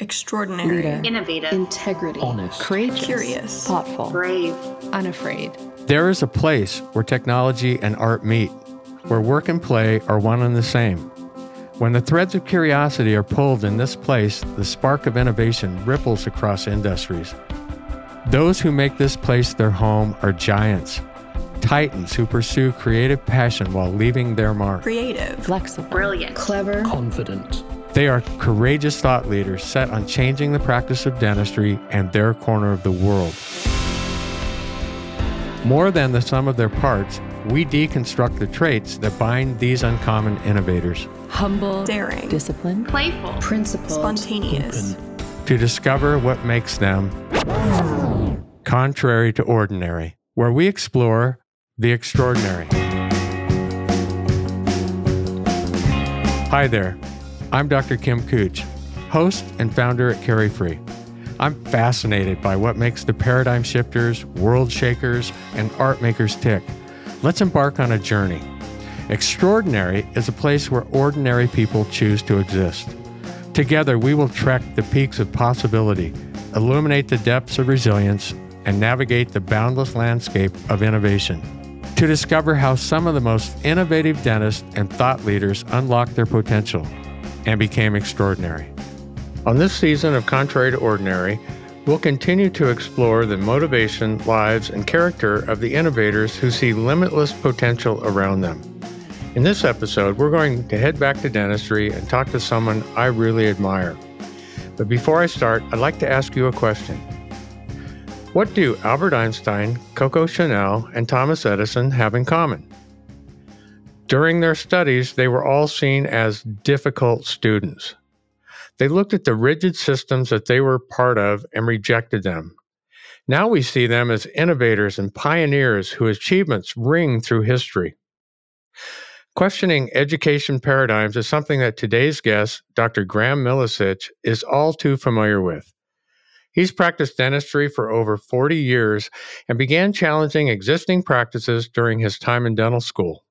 extraordinary, Leader. innovative, integrity, honest, courageous, curious, thoughtful, brave, unafraid. There is a place where technology and art meet, where work and play are one and the same. When the threads of curiosity are pulled in this place, the spark of innovation ripples across industries. Those who make this place their home are giants, titans who pursue creative passion while leaving their mark. creative, Flexible, brilliant, clever, confident, They are courageous thought leaders set on changing the practice of dentistry and their corner of the world. More than the sum of their parts, we deconstruct the traits that bind these uncommon innovators humble, daring, disciplined, playful, principled, spontaneous, open, to discover what makes them contrary to ordinary, where we explore the extraordinary. Hi there, I'm Dr. Kim Kutsch, host and founder at CariFree. I'm fascinated by what makes the paradigm shifters, world shakers, and art makers tick. Let's embark on a journey. Extraordinary is a place where ordinary people choose to exist. Together, we will trek the peaks of possibility, illuminate the depths of resilience, and navigate the boundless landscape of innovation. To discover how some of the most innovative dentists and thought leaders unlock their potential and became extraordinary. On this season of Contrary to Ordinary, we'll continue to explore the motivation, lives, and character of the innovators who see limitless potential around them. In this episode, we're going to head back to dentistry and talk to someone I really admire. But before I start, I'd like to ask you a question. What do Albert Einstein, Coco Chanel, and Thomas Edison have in common? During their studies, they were all seen as difficult students. They looked at the rigid systems that they were part of and rejected them. Now we see them as innovators and pioneers whose achievements ring through history. Questioning education paradigms is something that today's guest, Dr. Graeme Milicich, is all too familiar with. He's practiced dentistry for over 40 years and began challenging existing practices during his time in dental school.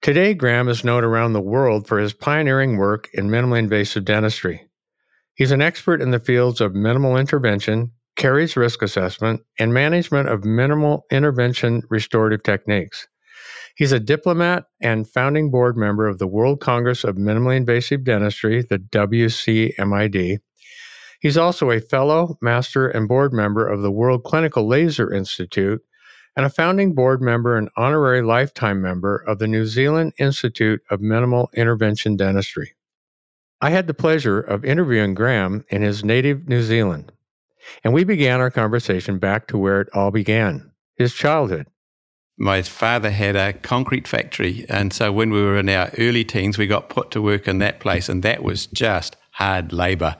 Today, Graeme is known around the world for his pioneering work in minimally invasive dentistry. He's an expert in the fields of minimal intervention, caries risk assessment, and management of minimal intervention restorative techniques. He's a diplomat and founding board member of the World Congress of Minimally Invasive Dentistry, the WCMID. He's also a fellow, master, and board member of the World Clinical Laser Institute and a founding board member and honorary lifetime member of the New Zealand Institute of Minimal Intervention Dentistry. I had the pleasure of interviewing Graeme in his native New Zealand, and we began our conversation back to where it all began his childhood. My father had a concrete factory. And so when we were in our early teens, we got put to work in that place. And that was just hard labor.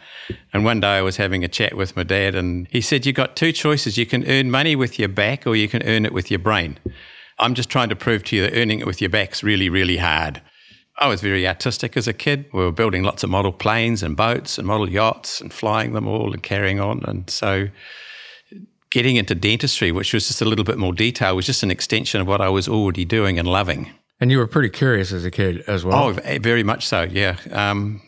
And one day I was having a chat with my dad, and he said, You've got two choices. You can earn money with your back, or you can earn it with your brain. I'm just trying to prove to you that earning it with your back's really, really hard. I was very artistic as a kid. We were building lots of model planes and boats and model yachts and flying them all and carrying on. And so getting into dentistry, which was just a little bit more detail, was just an extension of what I was already doing and loving. And you were pretty curious as a kid as well. Oh, very much so, yeah. Um,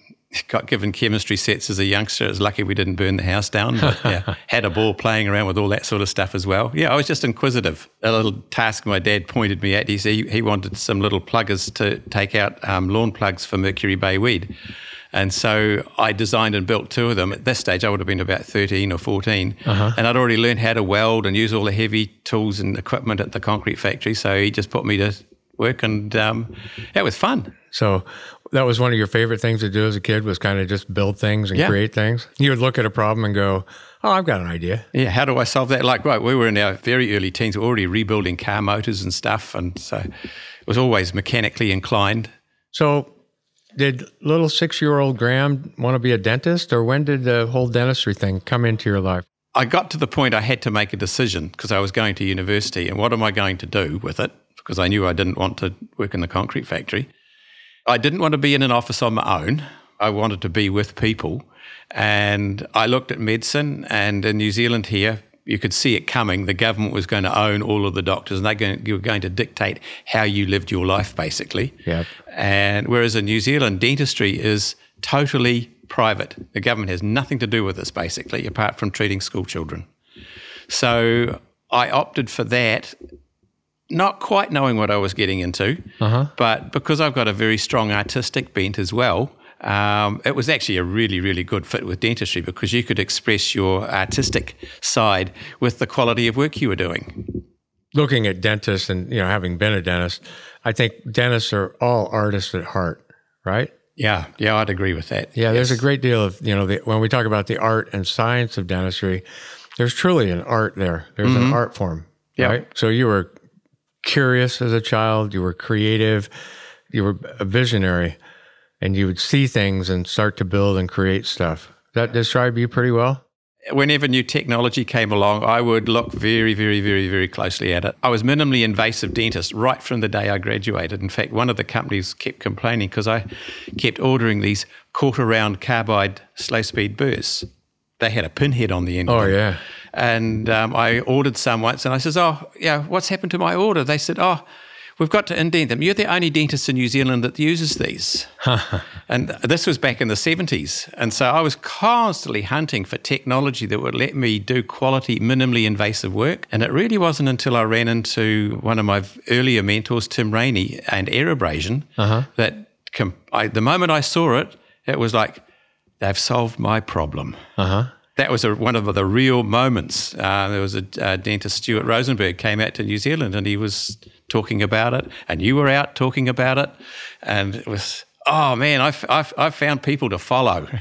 got given chemistry sets as a youngster. It's lucky we didn't burn the house down, but yeah, had a ball playing around with all that sort of stuff as well. Yeah, I was just inquisitive. A little task my dad pointed me at, he said he, he wanted some little pluggers to take out um, lawn plugs for Mercury Bay weed. And so I designed and built two of them. At this stage, I would have been about 13 or 14. Uh-huh. And I'd already learned how to weld and use all the heavy tools and equipment at the concrete factory. So he just put me to work and um, it was fun. So that was one of your favorite things to do as a kid was kind of just build things and Yeah. create things. You would look at a problem and go, "Oh, I've got an idea." Yeah, how do I solve that? Like, right, we were in our very early teens, already rebuilding car motors and stuff. And so it was always mechanically inclined. So, did little six-year-old Graeme want to be a dentist, or when did the whole dentistry thing come into your life? I got to the point I had to make a decision because I was going to university and what am I going to do with it? Because I knew I didn't want to work in the concrete factory. I didn't want to be in an office on my own. I wanted to be with people. And I looked at medicine, and in New Zealand here, you could see it coming. The government was going to own all of the doctors, and they were going to dictate how you lived your life, basically. Yep. And whereas in New Zealand, dentistry is totally private. The government has nothing to do with this, basically, apart from treating school children. So I opted for that, not quite knowing what I was getting into, uh-huh. but because I've got a very strong artistic bent as well. Um, it was actually a really, really good fit with dentistry because you could express your artistic side with the quality of work you were doing. Looking at dentists and you know having been a dentist, I think dentists are all artists at heart, right? Yeah, yeah, I'd agree with that. Yeah, yes. there's a great deal of you know the, when we talk about the art and science of dentistry, there's truly an art there. There's mm-hmm. an art form, yep. right? So you were curious as a child, you were creative, you were a visionary, and you would see things and start to build and create stuff. That describe you pretty well? Whenever new technology came along, I would look very, very, very, very closely at it. I was minimally invasive dentist right from the day I graduated. In fact, one of the companies kept complaining because I kept ordering these quarter round carbide slow speed burrs. They had a pinhead on the end. Of Oh, yeah. And um, I ordered some once and I says, Oh, yeah, what's happened to my order? They said, Oh, We've got to indent them. You're the only dentist in New Zealand that uses these. and this was back in the 70s. And so I was constantly hunting for technology that would let me do quality, minimally invasive work. And it really wasn't until I ran into one of my earlier mentors, Tim Rainey, and air abrasion, uh-huh. that com- I, the moment I saw it, it was like, they've solved my problem. Uh-huh that was a, one of the real moments. Uh, there was a, a, dentist, Stuart Rosenberg, came out to New Zealand and he was talking about it, and you were out talking about it, and it was oh man, I've I've, I've found people to follow.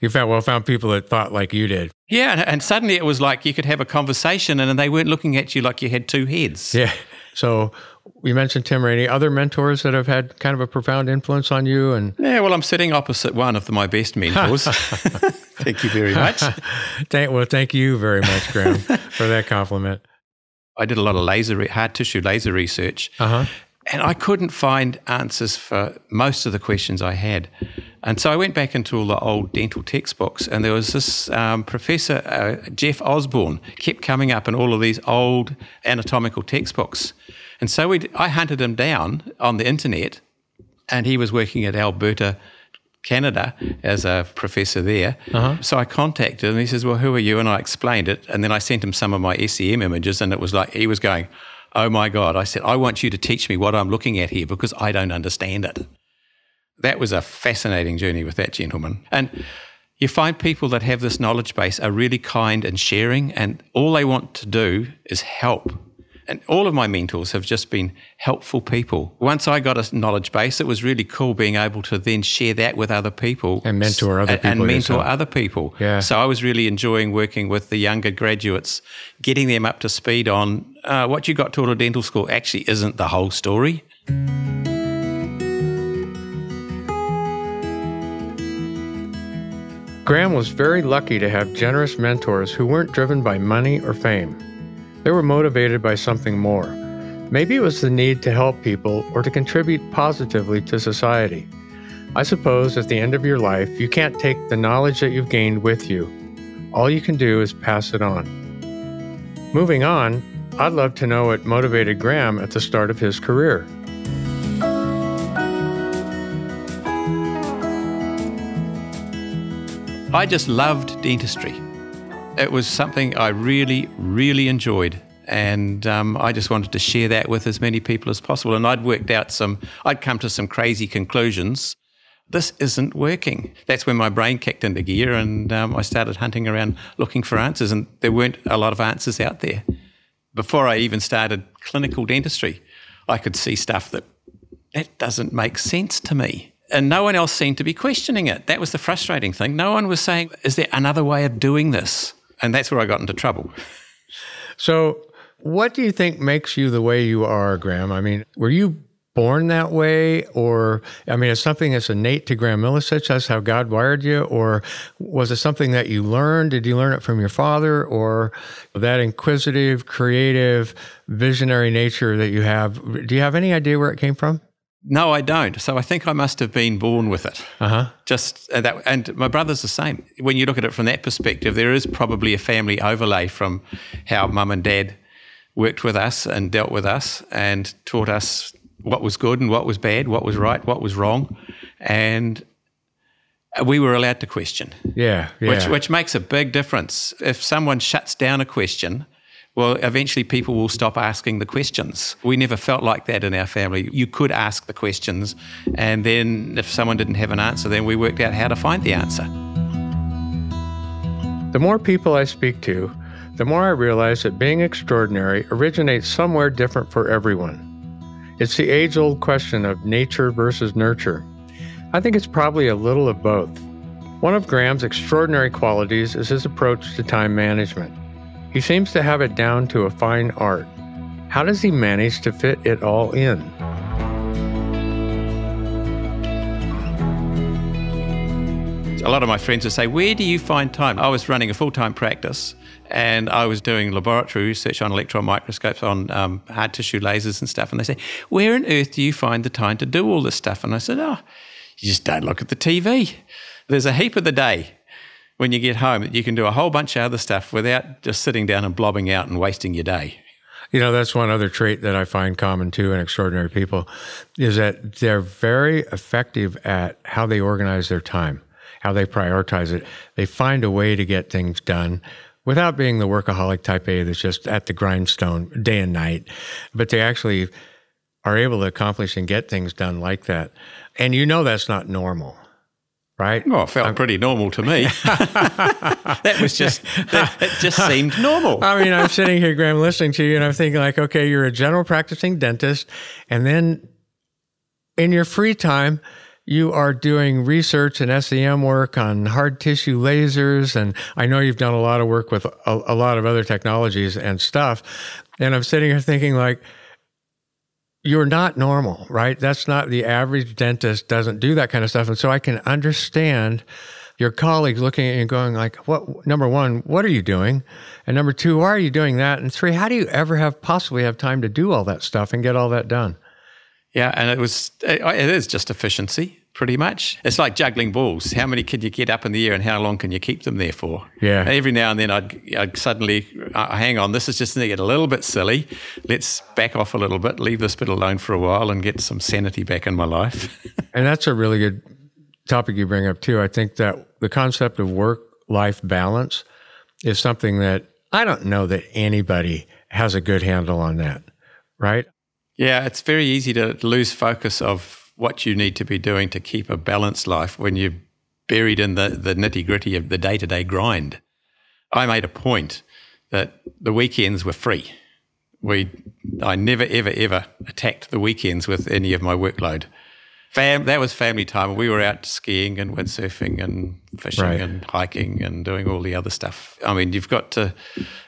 You found well found people that thought like you did. Yeah, and, and suddenly it was like you could have a conversation, and they weren't looking at you like you had two heads. Yeah. So we mentioned Tim Rainey. Other mentors that have had kind of a profound influence on you, and yeah, well, I'm sitting opposite one of the, my best mentors. thank you very much. thank, well, thank you very much, Graeme, for that compliment. I did a lot of laser, hard tissue laser research, uh-huh. and I couldn't find answers for most of the questions I had. And so I went back into all the old dental textbooks, and there was this um, professor, uh, Jeff Osborne, kept coming up in all of these old anatomical textbooks. And so we, I hunted him down on the internet, and he was working at Alberta Canada as a professor there. Uh-huh. So I contacted him. He says, Well, who are you? And I explained it. And then I sent him some of my SEM images, and it was like he was going, Oh my God. I said, I want you to teach me what I'm looking at here because I don't understand it. That was a fascinating journey with that gentleman. And you find people that have this knowledge base are really kind and sharing, and all they want to do is help and all of my mentors have just been helpful people. Once I got a knowledge base, it was really cool being able to then share that with other people and mentor other people. And mentor yourself. other people. Yeah. So I was really enjoying working with the younger graduates, getting them up to speed on uh, what you got taught at dental school actually isn't the whole story. Graeme was very lucky to have generous mentors who weren't driven by money or fame. They were motivated by something more. Maybe it was the need to help people or to contribute positively to society. I suppose at the end of your life, you can't take the knowledge that you've gained with you. All you can do is pass it on. Moving on, I'd love to know what motivated Graeme at the start of his career. I just loved dentistry it was something I really, really enjoyed. And um, I just wanted to share that with as many people as possible. And I'd worked out some, I'd come to some crazy conclusions. This isn't working. That's when my brain kicked into gear and um, I started hunting around looking for answers. And there weren't a lot of answers out there. Before I even started clinical dentistry, I could see stuff that that doesn't make sense to me and no one else seemed to be questioning it. That was the frustrating thing. No one was saying, Is there another way of doing this? And that's where I got into trouble. So, what do you think makes you the way you are, Graeme? I mean, were you born that way? Or i mean it's something that's innate to graeme milicich that's how god wired you? Or was it something that you learned? Did you learn it from your father? Or that inquisitive creative visionary nature that you have? Do you have any idea where it came from no, I don't. So I think I must have been born with it. Uh-huh. Just uh, that, and my brother's the same. When you look at it from that perspective, there is probably a family overlay from how mum and dad worked with us and dealt with us and taught us what was good and what was bad, what was right, what was wrong, and we were allowed to question. Yeah, yeah. Which, which makes a big difference. If someone shuts down a question, well, eventually people will stop asking the questions. We never felt like that in our family. You could ask the questions, and then if someone didn't have an answer, then we worked out how to find the answer. The more people I speak to, the more I realize that being extraordinary originates somewhere different for everyone. It's the age old question of nature versus nurture. I think it's probably a little of both. One of Graeme's extraordinary qualities is his approach to time management. He seems to have it down to a fine art. How does he manage to fit it all in? A lot of my friends would say, Where do you find time? I was running a full time practice and I was doing laboratory research on electron microscopes on um, hard tissue lasers and stuff. And they say, Where on earth do you find the time to do all this stuff? And I said, Oh, you just don't look at the TV. There's a heap of the day when you get home that you can do a whole bunch of other stuff without just sitting down and blobbing out and wasting your day. You know, that's one other trait that I find common too in extraordinary people is that they're very effective at how they organize their time, how they prioritize it. They find a way to get things done without being the workaholic type A that's just at the grindstone day and night, but they actually are able to accomplish and get things done like that. And you know that's not normal right? Well, it felt I'm, pretty normal to me. that was just that, it just seemed normal. I mean, I'm sitting here, Graeme, listening to you, and I'm thinking like, okay, you're a general practicing dentist, and then in your free time, you are doing research and SEM work on hard tissue lasers, and I know you've done a lot of work with a, a lot of other technologies and stuff. And I'm sitting here thinking like you're not normal, right? That's not the average dentist doesn't do that kind of stuff. And so I can understand your colleagues looking at you and going like, what, number one, what are you doing? And number two, why are you doing that? And three, how do you ever have possibly have time to do all that stuff and get all that done? Yeah. And it was, it is just efficiency pretty much. It's like juggling balls. How many can you get up in the air and how long can you keep them there for? Yeah. Every now and then I'd, I'd suddenly, uh, hang on, this is just going to get a little bit silly. Let's back off a little bit, leave this bit alone for a while and get some sanity back in my life. and that's a really good topic you bring up too. I think that the concept of work life balance is something that I don't know that anybody has a good handle on that, right? Yeah, it's very easy to lose focus of what you need to be doing to keep a balanced life when you're buried in the, the nitty gritty of the day to day grind. I made a point that the weekends were free. We, I never, ever, ever attacked the weekends with any of my workload. Fam, that was family time. We were out skiing and windsurfing and fishing right. and hiking and doing all the other stuff. I mean, you've got to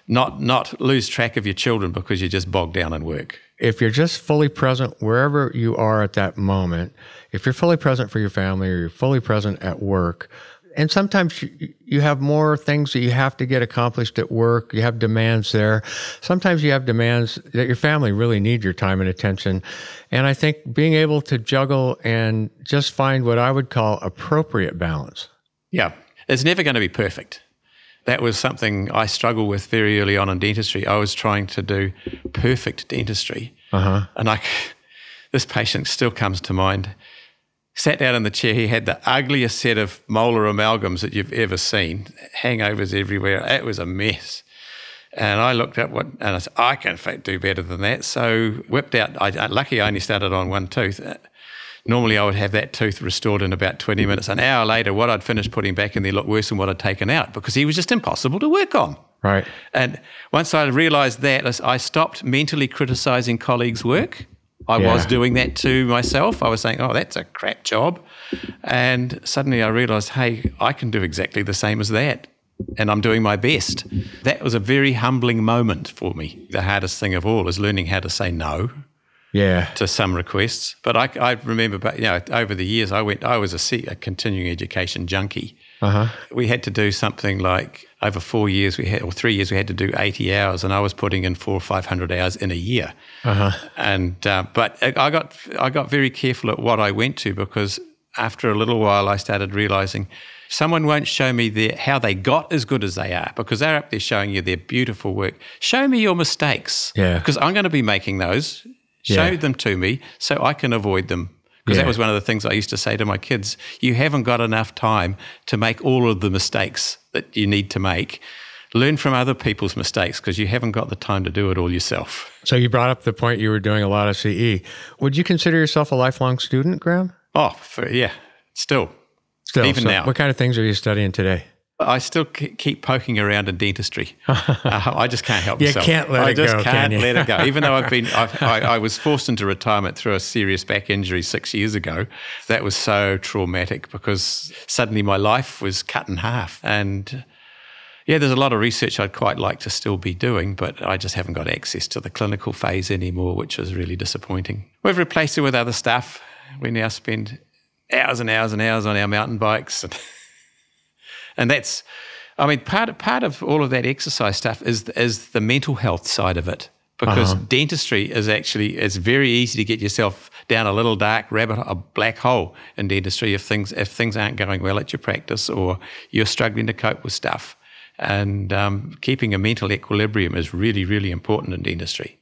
not not lose track of your children because you're just bogged down in work if you're just fully present wherever you are at that moment, if you're fully present for your family or you're fully present at work, and sometimes you, you have more things that you have to get accomplished at work. You have demands there. Sometimes you have demands that your family really need your time and attention. And I think being able to juggle and just find what I would call appropriate balance. Yeah, it's never going to be perfect that was something I struggled with very early on in dentistry. I was trying to do perfect dentistry. Uh-huh. And I, this patient still comes to mind. Sat down in the chair. He had the ugliest set of molar amalgams that you've ever seen, hangovers everywhere. It was a mess. And I looked at what, and I said, I can do better than that. So whipped out. I, uh, lucky I only started on one tooth uh, normally I would have that tooth restored in about 20 minutes. An hour later, what I'd finished putting back in there looked worse than what I'd taken out because he was just impossible to work on. Right. And once I realized that, I stopped mentally criticizing colleagues' work. I yeah. was doing that to myself. I was saying, oh, that's a crap job. And suddenly I realized, hey, I can do exactly the same as that. And I'm doing my best. That was a very humbling moment for me. The hardest thing of all is learning how to say no yeah. to some requests. But I, I remember, but you know, over the years, I went. I was a, a continuing education junkie. Uh-huh. We had to do something like over four years, we had or three years, we had to do eighty hours, and I was putting in four or five hundred hours in a year. Uh-huh. And uh, but I got I got very careful at what I went to because after a little while, I started realizing someone won't show me their, how they got as good as they are because they're up there showing you their beautiful work. Show me your mistakes. Yeah. Because I'm going to be making those Show yeah. them to me so I can avoid them Because Yeah. that was one of the things I used to say to my kids you haven't got enough time to make all of the mistakes that you need to make. Learn from other people's mistakes because you haven't got the time to do it all yourself. So you brought up the point you were doing a lot of CE. Would you consider yourself a lifelong student, Graeme? Oh, for, yeah, still. Still, Even so now. What kind of things are you studying today? I still keep poking around in dentistry. Uh, I just can't help You myself. can't let I it just go, can can't you? let it go. Even though I've been, I've, I, I was forced into retirement through a serious back injury six years ago. That was so traumatic because suddenly my life was cut in half. And yeah, there's a lot of research I'd quite like to still be doing, but I just haven't got access to the clinical phase anymore, which is really disappointing. We've replaced it with other stuff. We now spend hours and hours and hours on our mountain bikes. And, that's, I mean, part of, part of all of that exercise stuff is, is the mental health side of it. Because dentistry is actually, it's very easy to get yourself down a little dark rabbit, a black hole in dentistry if things, if things aren't going well at your practice or you're struggling to cope with stuff. And um, keeping a mental equilibrium is really, really important in dentistry.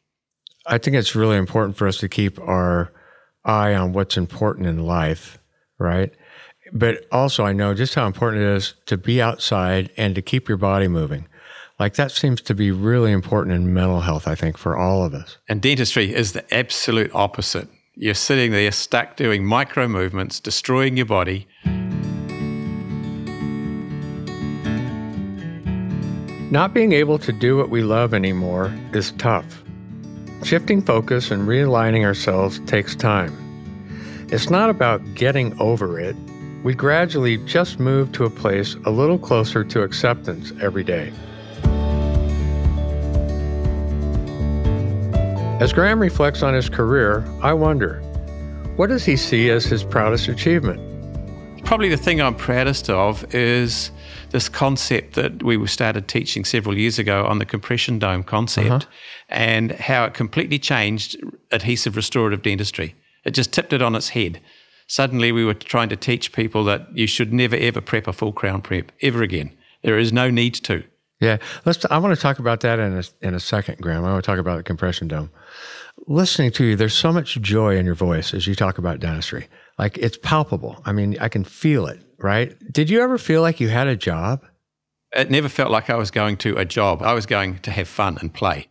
I think it's really important for us to keep our eye on what's important in life, right? But also, I know just how important it is to be outside and to keep your body moving. Like that seems to be really important in mental health, I think, for all of us. And dentistry is the absolute opposite. You're sitting there stuck doing micro movements, destroying your body. Not being able to do what we love anymore is tough. Shifting focus and realigning ourselves takes time. It's not about getting over it. We gradually just move to a place a little closer to acceptance every day. As Graeme reflects on his career, I wonder what does he see as his proudest achievement? Probably the thing I'm proudest of is this concept that we started teaching several years ago on the compression dome concept uh-huh. and how it completely changed adhesive restorative dentistry. It just tipped it on its head. Suddenly, we were trying to teach people that you should never ever prep a full crown prep ever again. There is no need to. Yeah, let's. I want to talk about that in a in a second, Graeme. I want to talk about the compression dome. Listening to you, there's so much joy in your voice as you talk about dentistry. Like it's palpable. I mean, I can feel it. Right? Did you ever feel like you had a job? It never felt like I was going to a job. I was going to have fun and play.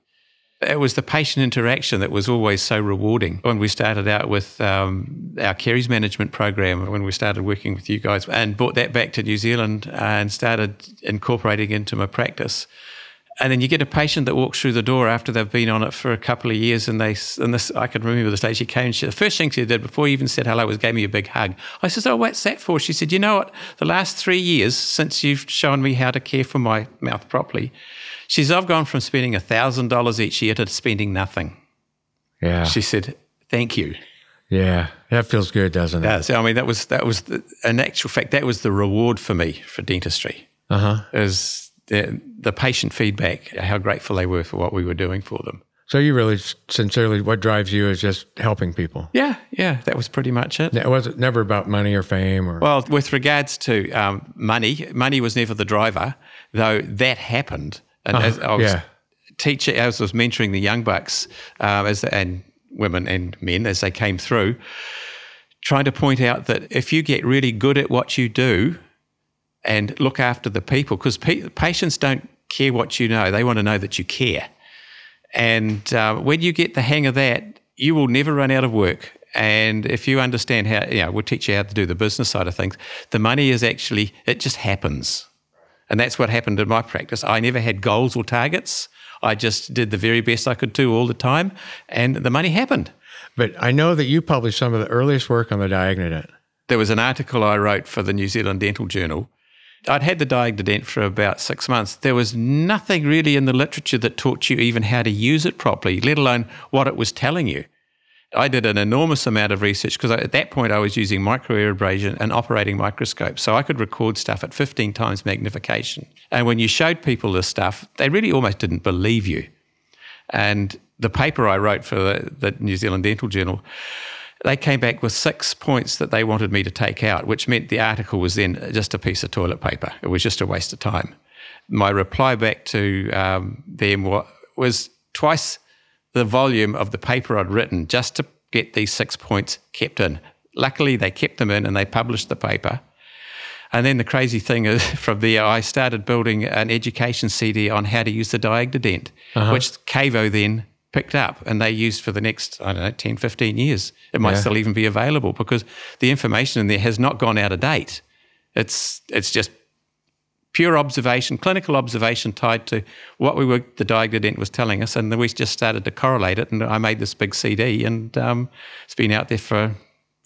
It was the patient interaction that was always so rewarding. When we started out with um, our caries management program, when we started working with you guys, and brought that back to New Zealand and started incorporating into my practice. And then you get a patient that walks through the door after they've been on it for a couple of years, and they and this I can remember the stage she came. She, the first thing she did before you even said hello was gave me a big hug. I said, "Oh, what's that for?" She said, "You know what? The last three years since you've shown me how to care for my mouth properly." She says, I've gone from spending $1,000 each year to spending nothing. Yeah. She said, Thank you. yeah. That feels good, doesn't it? Yeah, so, I mean, that was, that was the, in actual fact, that was the reward for me for dentistry, Uh huh. is the, the patient feedback, how grateful they were for what we were doing for them. So you really sincerely, what drives you is just helping people. Yeah, yeah, that was pretty much it. It wasn't never about money or fame or. Well, with regards to um, money, money was never the driver, though that happened. And as I was yeah. teaching, as I was mentoring the young bucks um, as and women and men as they came through, trying to point out that if you get really good at what you do and look after the people, because pa- patients don't care what you know; they want to know that you care. And uh, when you get the hang of that, you will never run out of work. And if you understand how, you know, we'll teach you how to do the business side of things. The money is actually, it just happens. And that's what happened in my practice. I never had goals or targets. I just did the very best I could do all the time. And the money happened. but I know that you published some of the earliest work on the Diagnodent. There was an article I wrote for the New Zealand Dental Journal. I'd had the Diagnodent for about six months. There was nothing really in the literature that taught you even how to use it properly, let alone what it was telling you. I did an enormous amount of research because at that point I was using microabrasion and operating microscopes, so I could record stuff at 15 times magnification. And when you showed people this stuff, they really almost didn't believe you. And the paper I wrote for the, the New Zealand Dental Journal, they came back with six points that they wanted me to take out, which meant the article was then just a piece of toilet paper. It was just a waste of time. My reply back to um, them was twice the volume of the paper I'd written just to get these six points kept in. luckily, they kept them in and they published the paper. And then the crazy thing is, from there, I started building an education CD on how to use the Diagnodent, uh-huh. which KaVo then picked up and they used for the next, I don't know, 10, 15 years. It might yeah. still even be available because the information in there has not gone out of date. It's, it's just pure observation, clinical observation tied to what we were, the Diagnodent was telling us. And then we just started to correlate it. And I made this big CD and um, it's been out there for,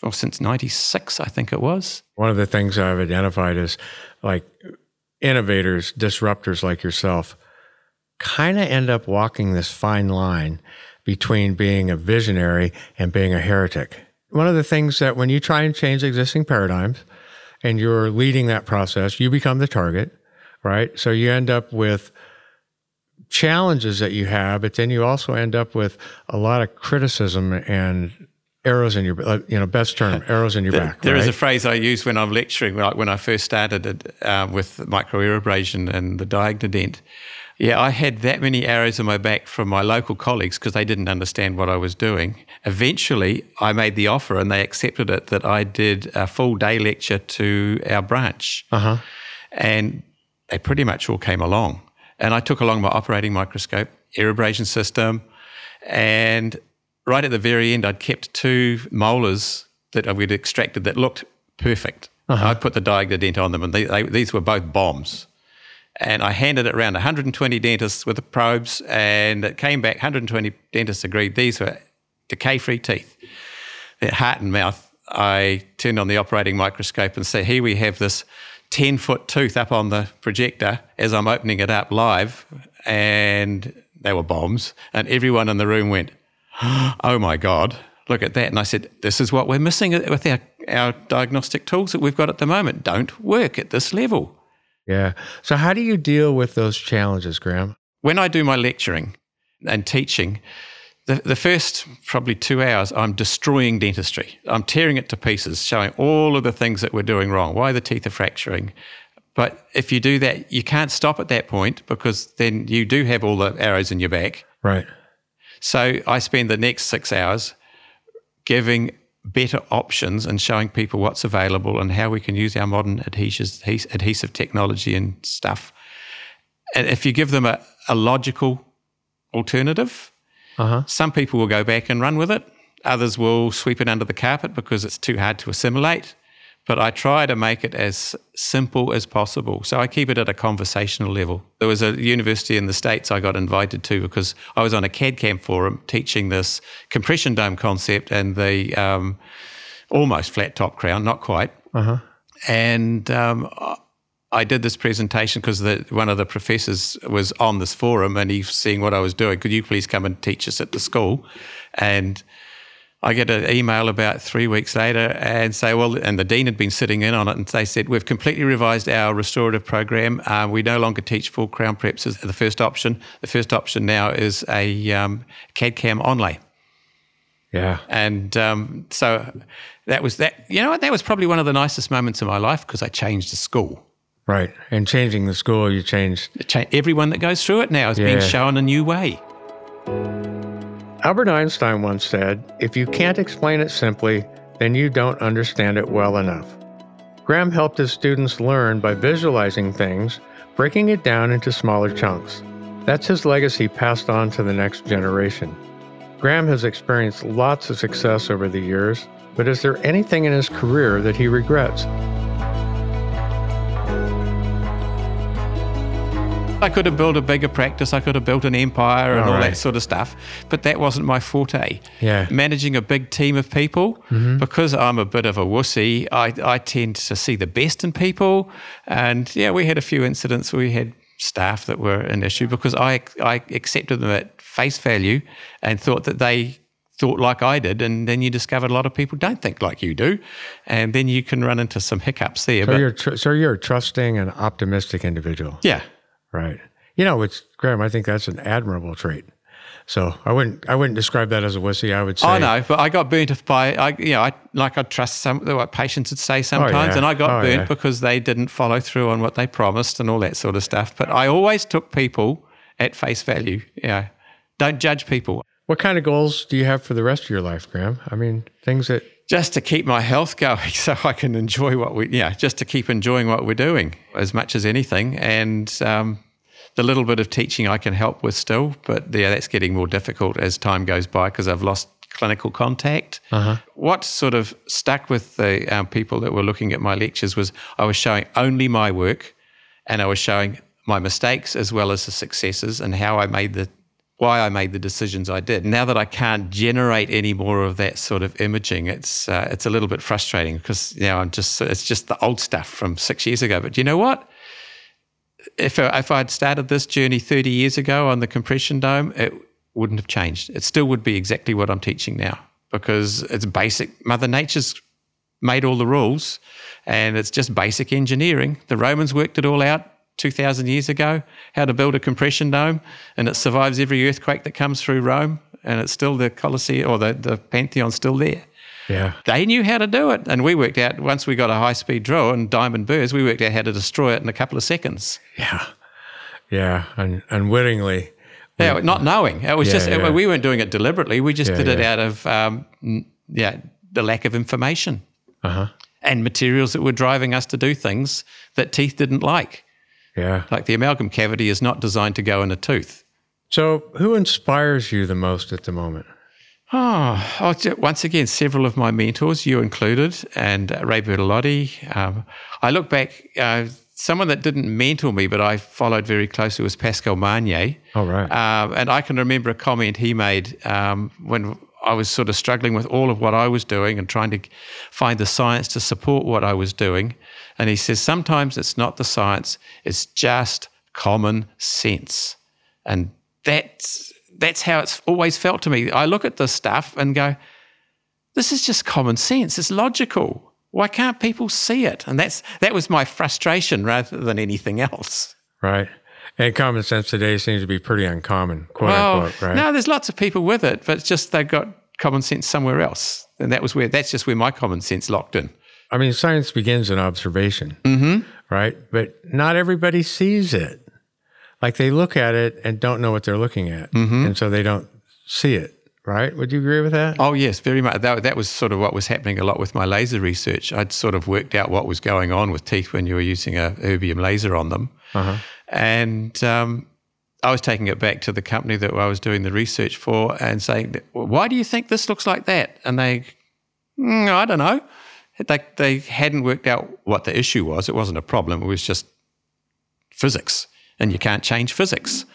well, since 96, I think it was. One of the things I've identified is like innovators, disruptors like yourself kind of end up walking this fine line between being a visionary and being a heretic. One of the things that when you try and change existing paradigms and you're leading that process, you become the target, right? So you end up with challenges that you have, but then you also end up with a lot of criticism and arrows in your you know best term arrows in your back There right? is a phrase i use when i'm lecturing like when i first started uh, with microabrasion and the Diagnodent yeah, I had that many arrows in my back from my local colleagues because they didn't understand what I was doing. Eventually, I made the offer and they accepted it that I did a full day lecture to our branch. Uh-huh. And they pretty much all came along. And I took along my operating microscope, air abrasion system, and right at the very end, I'd kept two molars that I'd extracted that looked perfect. Uh-huh. I'd put the Diagnodent on them, and they, they, these were both bombs and I handed it around 120 dentists with the probes, and it came back 120 dentists agreed these were decay free teeth. Their heart and mouth, I turned on the operating microscope and said, Here we have this 10 foot tooth up on the projector as I'm opening it up live, and they were bombs. And everyone in the room went, Oh my God, look at that. And I said, This is what we're missing with our, our diagnostic tools that we've got at the moment. Don't work at this level. Yeah. So, how do you deal with those challenges, Graham? When I do my lecturing and teaching, the, the first probably two hours, I'm destroying dentistry. I'm tearing it to pieces, showing all of the things that we're doing wrong, why the teeth are fracturing. But if you do that, you can't stop at that point because then you do have all the arrows in your back. Right. So I spend the next six hours giving better options and showing people what's available and how we can use our modern adhesive, adhesive technology and stuff. And if you give them a, a logical alternative, uh-huh. some people will go back and run with it. Others will sweep it under the carpet because it's too hard to assimilate but I try to make it as simple as possible. So I keep it at a conversational level. There was a university in the States I got invited to because I was on a CAD CAM forum teaching this compression dome concept and the um, almost flat top crown, not quite. Uh-huh. And um, I did this presentation because one of the professors was on this forum and he's seeing what I was doing. Could you please come and teach us at the school? And I get an email about three weeks later and say, well, and the dean had been sitting in on it, and they said, we've completely revised our restorative program. Uh, we no longer teach full crown preps as the first option. The first option now is a um, CAD CAM onlay. Yeah. And um, so that was that. You know what? That was probably one of the nicest moments of my life because I changed the school. Right. And changing the school, you changed. Everyone that goes through it now is yeah. being shown a new way. Albert Einstein once said, If you can't explain it simply, then you don't understand it well enough. Graeme helped his students learn by visualizing things, breaking it down into smaller chunks. That's his legacy passed on to the next generation. Graeme has experienced lots of success over the years, but is there anything in his career that he regrets? I could have built a bigger practice. I could have built an empire and all, all right. that sort of stuff. But that wasn't my forte. Yeah. Managing a big team of people, mm-hmm. because I'm a bit of a wussy, I, I tend to see the best in people. And yeah, we had a few incidents where we had staff that were an issue because I, I accepted them at face value and thought that they thought like I did, and then you discovered a lot of people don't think like you do, and then you can run into some hiccups there. So, but, you're, tr- so you're a trusting and optimistic individual. Yeah, Right. You know, it's Graeme. I think that's an admirable trait. So I wouldn't I wouldn't describe that as a wussy. I would say. I know, but I got burnt by I you know I like I trust some what patients would say sometimes, oh, yeah. and I got oh, burnt yeah. because they didn't follow through on what they promised and all that sort of stuff. But I always took people at face value. Yeah, don't judge people. What kind of goals do you have for the rest of your life, Graham? I mean, things that just to keep my health going so I can enjoy what we, yeah, just to keep enjoying what we're doing as much as anything. And um, the little bit of teaching I can help with still, but yeah, that's getting more difficult as time goes by because I've lost clinical contact. Uh-huh. What sort of stuck with the um, people that were looking at my lectures was I was showing only my work and I was showing my mistakes as well as the successes and how I made the why I made the decisions I did. Now that I can't generate any more of that sort of imaging, it's uh, it's a little bit frustrating because you know I'm just it's just the old stuff from six years ago. But you know what? If uh, if I'd started this journey 30 years ago on the compression dome, it wouldn't have changed. It still would be exactly what I'm teaching now because it's basic. Mother Nature's made all the rules, and it's just basic engineering. The Romans worked it all out 2,000 years ago, how to build a compression dome, and it survives every earthquake that comes through Rome, and it's still the Colosseum or the, the Pantheon's still there. Yeah. They knew how to do it. And we worked out, once we got a high speed drill and diamond burrs, we worked out how to destroy it in a couple of seconds. Yeah. Yeah. And unwittingly. Yeah, not knowing. It was yeah, just, yeah. we weren't doing it deliberately. We just yeah, did it out of, um, yeah, the lack of information uh-huh. and materials that were driving us to do things that teeth didn't like. Yeah. Like the amalgam cavity is not designed to go in a tooth. So, who inspires you the most at the moment? Oh, once again, several of my mentors, you included, and Ray Bertolotti. Um, I look back, uh, someone that didn't mentor me, but I followed very closely was Pascal Magne. Oh, right. Um, and I can remember a comment he made um, when I was sort of struggling with all of what I was doing and trying to find the science to support what I was doing. And he says, sometimes it's not the science, it's just common sense. And that's, that's how it's always felt to me. I look at this stuff and go, this is just common sense. It's logical. Why can't people see it? And that's that was my frustration rather than anything else. Right. And common sense today seems to be pretty uncommon, quote well, unquote, right? No, there's lots of people with it, but it's just they've got common sense somewhere else. And that was where that's just where my common sense locked in. I mean, science begins in observation, mm-hmm. right? But not everybody sees it. Like they look at it and don't know what they're looking at. Mm-hmm. And so they don't see it, right? Would you agree with that? Oh, yes, very much. That, that was sort of what was happening a lot with my laser research. I'd sort of worked out what was going on with teeth when you were using a erbium laser on them. Uh-huh. And um, I was taking it back to the company that I was doing the research for and saying, why do you think this looks like that? And they, mm, I don't know they, they hadn't worked out what the issue was. It wasn't a problem, it was just physics, and you can't change physics.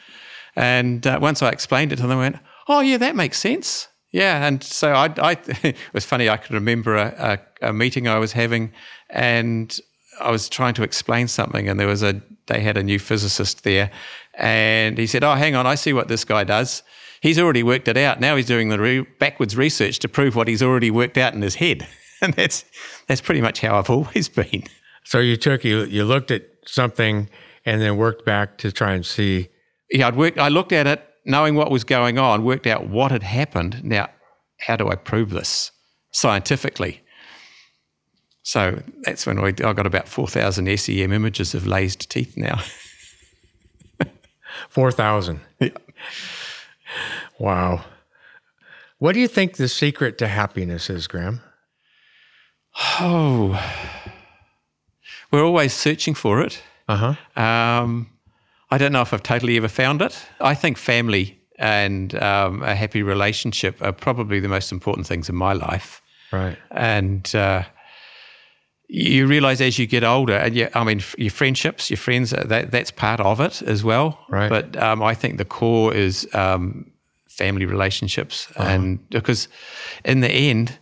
And uh, once I explained it to them, I went, Oh, yeah, that makes sense. Yeah, and so I, I it was funny. I could remember a, a, a, meeting I was having, and I was trying to explain something, and there was a they had a new physicist there, and he said, "Oh, hang on, I see what this guy does. He's already worked it out. Now he's doing the re- backwards research to prove what he's already worked out in his head." and that's that's pretty much how I've always been. So you took you you looked at something and then worked back to try and see. Yeah, I'd worked. I looked at it, knowing what was going on, worked out what had happened. Now, how do I prove this scientifically? So that's when I, I got about four thousand SEM images of lased teeth now. four thousand. Yeah. Wow. What do you think the secret to happiness is, Graeme? Oh, we're always searching for it. Uh-huh. Um, I don't know if I've totally ever found it. I think family and um, a happy relationship are probably the most important things in my life. Right. And uh, you realize as you get older, and you, I mean, your friendships, your friends, uh, that, that's part of it as well. Right. But um, I think the core is um, family relationships. Uh-huh. And because in the end,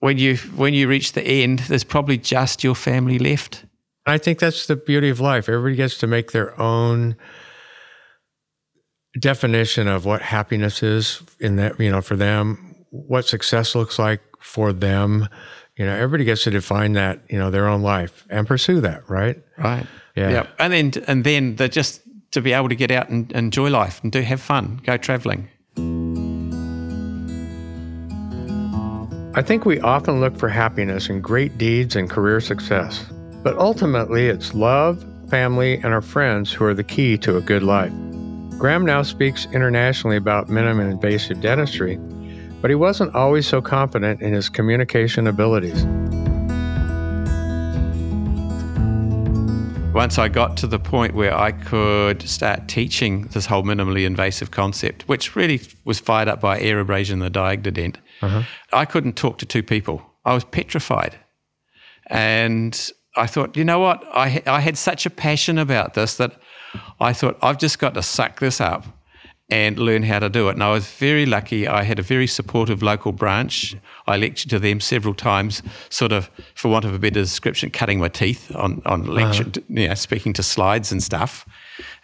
when you when you reach the end, there's probably just your family left. I think that's the beauty of life. Everybody gets to make their own definition of what happiness is in that, you know, for them, what success looks like for them. You know, everybody gets to define that, you know, their own life and pursue that, right? Right. Yeah. yeah. And then and then they're just to be able to get out and enjoy life and do have fun, go traveling. I think we often look for happiness in great deeds and career success, but ultimately it's love, family, and our friends who are the key to a good life. Graeme now speaks internationally about minimum invasive dentistry, but he wasn't always so confident in his communication abilities. Once I got to the point where I could start teaching this whole minimally invasive concept, which really was fired up by air abrasion and the diagnodent, uh-huh. I couldn't talk to two people. I was petrified. And I thought, you know what? I, I had such a passion about this that I thought, I've just got to suck this up and learn how to do it. And I was very lucky. I had a very supportive local branch. I lectured to them several times, sort of, for want of a better description, cutting my teeth on, on lecture, uh-huh. you know, speaking to slides and stuff.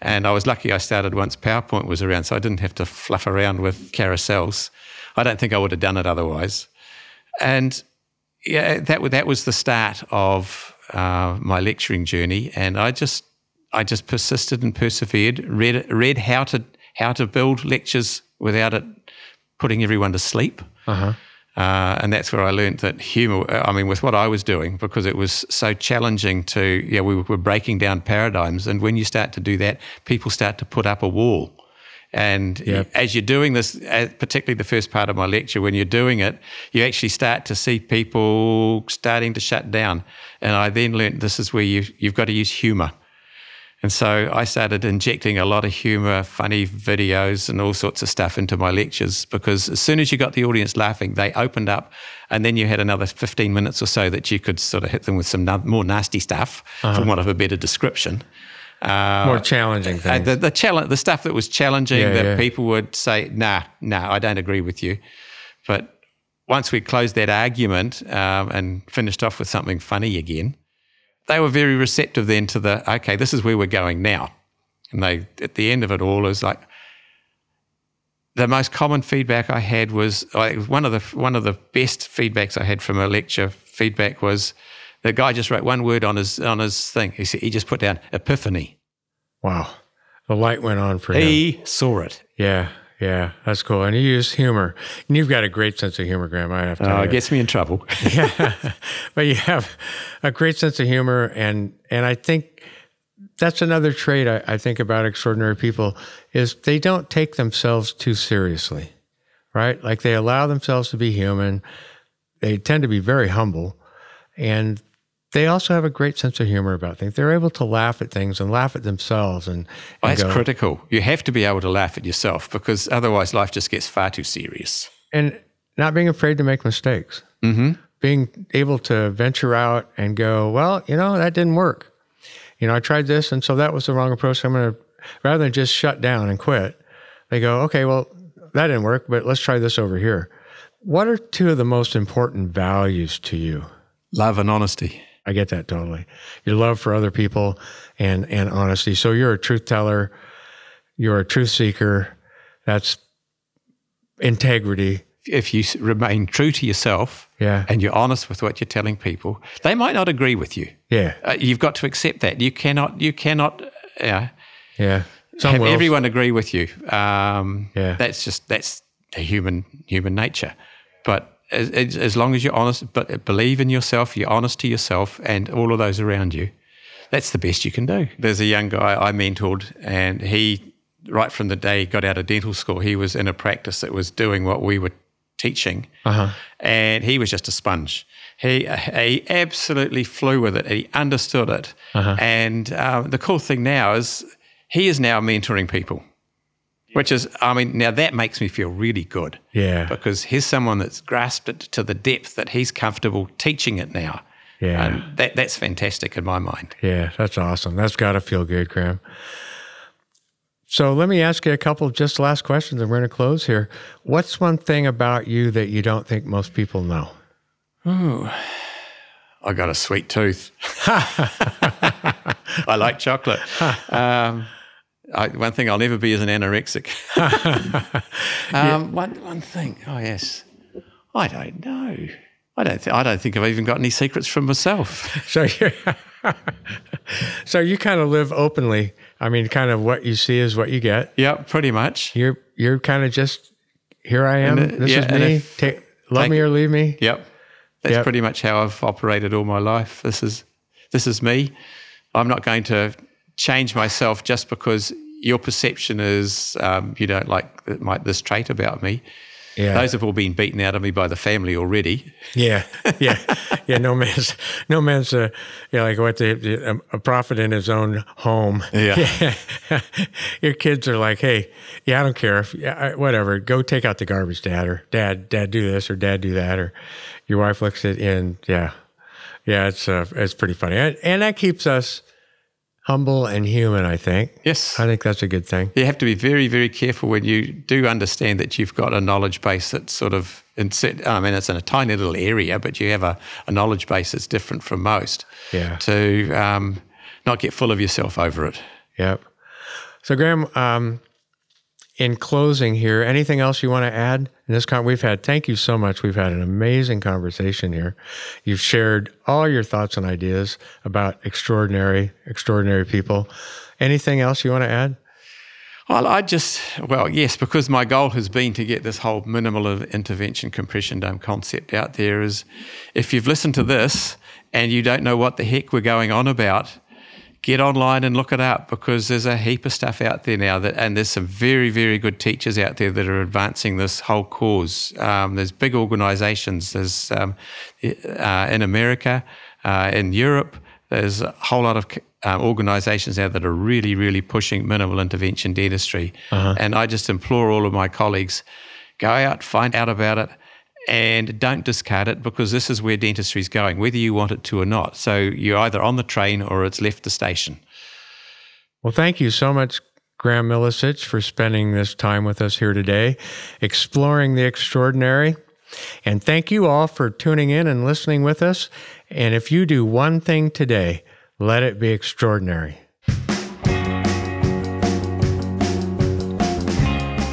And I was lucky I started once PowerPoint was around, so I didn't have to fluff around with carousels. I don't think I would have done it otherwise. And yeah, that, that was the start of uh, my lecturing journey. And I just, I just persisted and persevered, read, read how to how to build lectures without it putting everyone to sleep. Uh-huh. Uh, and that's where I learned that humor, I mean, with what I was doing, because it was so challenging to, yeah, we were breaking down paradigms. And when you start to do that, people start to put up a wall. And yep. as you're doing this, particularly the first part of my lecture, when you're doing it, you actually start to see people starting to shut down. And I then learned this is where you, you've got to use humor. And so I started injecting a lot of humor, funny videos, and all sorts of stuff into my lectures because as soon as you got the audience laughing, they opened up. And then you had another 15 minutes or so that you could sort of hit them with some more nasty stuff, uh-huh. for want of a better description. Uh, more challenging things. The, the, challenge, the stuff that was challenging yeah, that yeah. people would say, nah, nah, I don't agree with you. But once we closed that argument um, and finished off with something funny again, they were very receptive then to the okay, this is where we're going now. And they at the end of it all is like the most common feedback I had was one of the one of the best feedbacks I had from a lecture feedback was the guy just wrote one word on his on his thing. He said he just put down epiphany. Wow, the light went on for he him. He saw it. Yeah, yeah, that's cool. And you use humor. And you've got a great sense of humor, Graeme. I have to. Oh, it gets me in trouble. yeah, but you have a great sense of humor, and and I think that's another trait I, I think about extraordinary people is they don't take themselves too seriously, right? Like they allow themselves to be human. They tend to be very humble, and they also have a great sense of humor about things. They're able to laugh at things and laugh at themselves. And, and that's go, critical. You have to be able to laugh at yourself because otherwise life just gets far too serious. And not being afraid to make mistakes. Mm-hmm. Being able to venture out and go, well, you know, that didn't work. You know, I tried this, and so that was the wrong approach. So I'm going to, rather than just shut down and quit, they go, okay, well, that didn't work, but let's try this over here. What are two of the most important values to you? Love and honesty. I get that totally. Your love for other people and and honesty. So you're a truth teller. You're a truth seeker. That's integrity. If you remain true to yourself, yeah. and you're honest with what you're telling people, they might not agree with you. Yeah, uh, you've got to accept that. You cannot. You cannot. Uh, yeah. Some have everyone agree with you. Um, yeah. That's just that's human human nature. But as, as long as you're honest, but believe in yourself, you're honest to yourself and all of those around you, that's the best you can do. There's a young guy I mentored, and he, right from the day he got out of dental school, he was in a practice that was doing what we were teaching, uh-huh. and he was just a sponge. He he absolutely flew with it. He understood it, uh-huh. and uh, the cool thing now is he is now mentoring people. Which is, I mean, now that makes me feel really good. Yeah. Because here's someone that's grasped it to the depth that he's comfortable teaching it now. Yeah. And that, that's fantastic in my mind. Yeah, that's awesome. That's got to feel good, Graeme. So let me ask you a couple of just last questions and we're going to close here. What's one thing about you that you don't think most people know? Ooh, I got a sweet tooth. I like chocolate. Um, I, one thing I'll never be is an anorexic. um, one, one thing. Oh yes, I don't know. I don't. Th- I don't think I've even got any secrets from myself. so you, so you kind of live openly. I mean, kind of what you see is what you get. Yeah, pretty much. You're you're kind of just here. I am. this yeah, is me. If, Take, love like, me or leave me. Yep. That's yep. pretty much how I've operated all my life. This is this is me. I'm not going to change myself just because your perception is um, you don't like my, this trait about me. Yeah. Those have all been beaten out of me by the family already. Yeah, yeah, yeah. No man's, no man's, uh, yeah, like what the, a prophet in his own home. Yeah. yeah. Your kids are like, hey, yeah, I don't care if, yeah, whatever, go take out the garbage, dad, or dad, dad, do this, or dad, do that, or your wife looks at in, yeah, yeah. It's uh, it's pretty funny, and, and that keeps us humble and human, I think. Yes. I think that's a good thing. You have to be very, very careful when you do understand that you've got a knowledge base that's sort of, in, I mean, it's in a tiny little area, but you have a, a knowledge base that's different from most. Yeah. To um, not get full of yourself over it. Yep. So, Graeme, um, in closing here, anything else you want to add? In this con- we've had thank you so much. We've had an amazing conversation here. You've shared all your thoughts and ideas about extraordinary, extraordinary people. Anything else you want to add? Well, I just, well, yes, because my goal has been to get this whole minimal of intervention compression dome concept out there. Is if you've listened to this and you don't know what the heck we're going on about, get online and look it up because there's a heap of stuff out there now that, and there's some very, very good teachers out there that are advancing this whole cause. Um, there's big organizations. There's um, uh, in America, uh, in Europe, there's a whole lot of uh, organizations now that are really, really pushing minimal intervention dentistry. Uh-huh. And I just implore all of my colleagues, go out, find out about it and don't discard it because this is where dentistry is going, whether you want it to or not. So you're either on the train or it's left the station. Well, thank you so much, Graeme Milicich, for spending this time with us here today, exploring the extraordinary. And thank you all for tuning in and listening with us. And if you do one thing today, let it be extraordinary.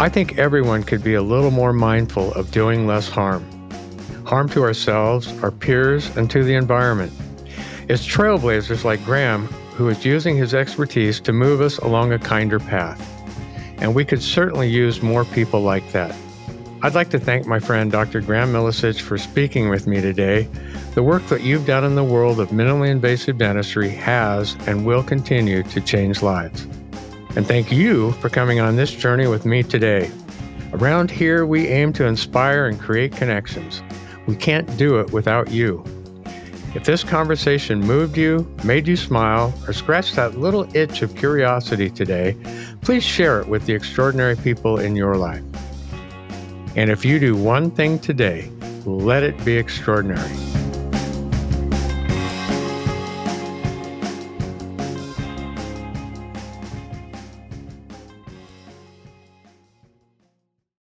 I think everyone could be a little more mindful of doing less harm. Harm to ourselves, our peers, and to the environment. It's trailblazers like Graeme who is using his expertise to move us along a kinder path. And we could certainly use more people like that. I'd like to thank my friend Dr. Graeme Milicich for speaking with me today. The work that you've done in the world of minimally invasive dentistry has and will continue to change lives. And thank you for coming on this journey with me today. Around here, we aim to inspire and create connections. We can't do it without you. If this conversation moved you, made you smile, or scratched that little itch of curiosity today, please share it with the extraordinary people in your life. And if you do one thing today, let it be extraordinary.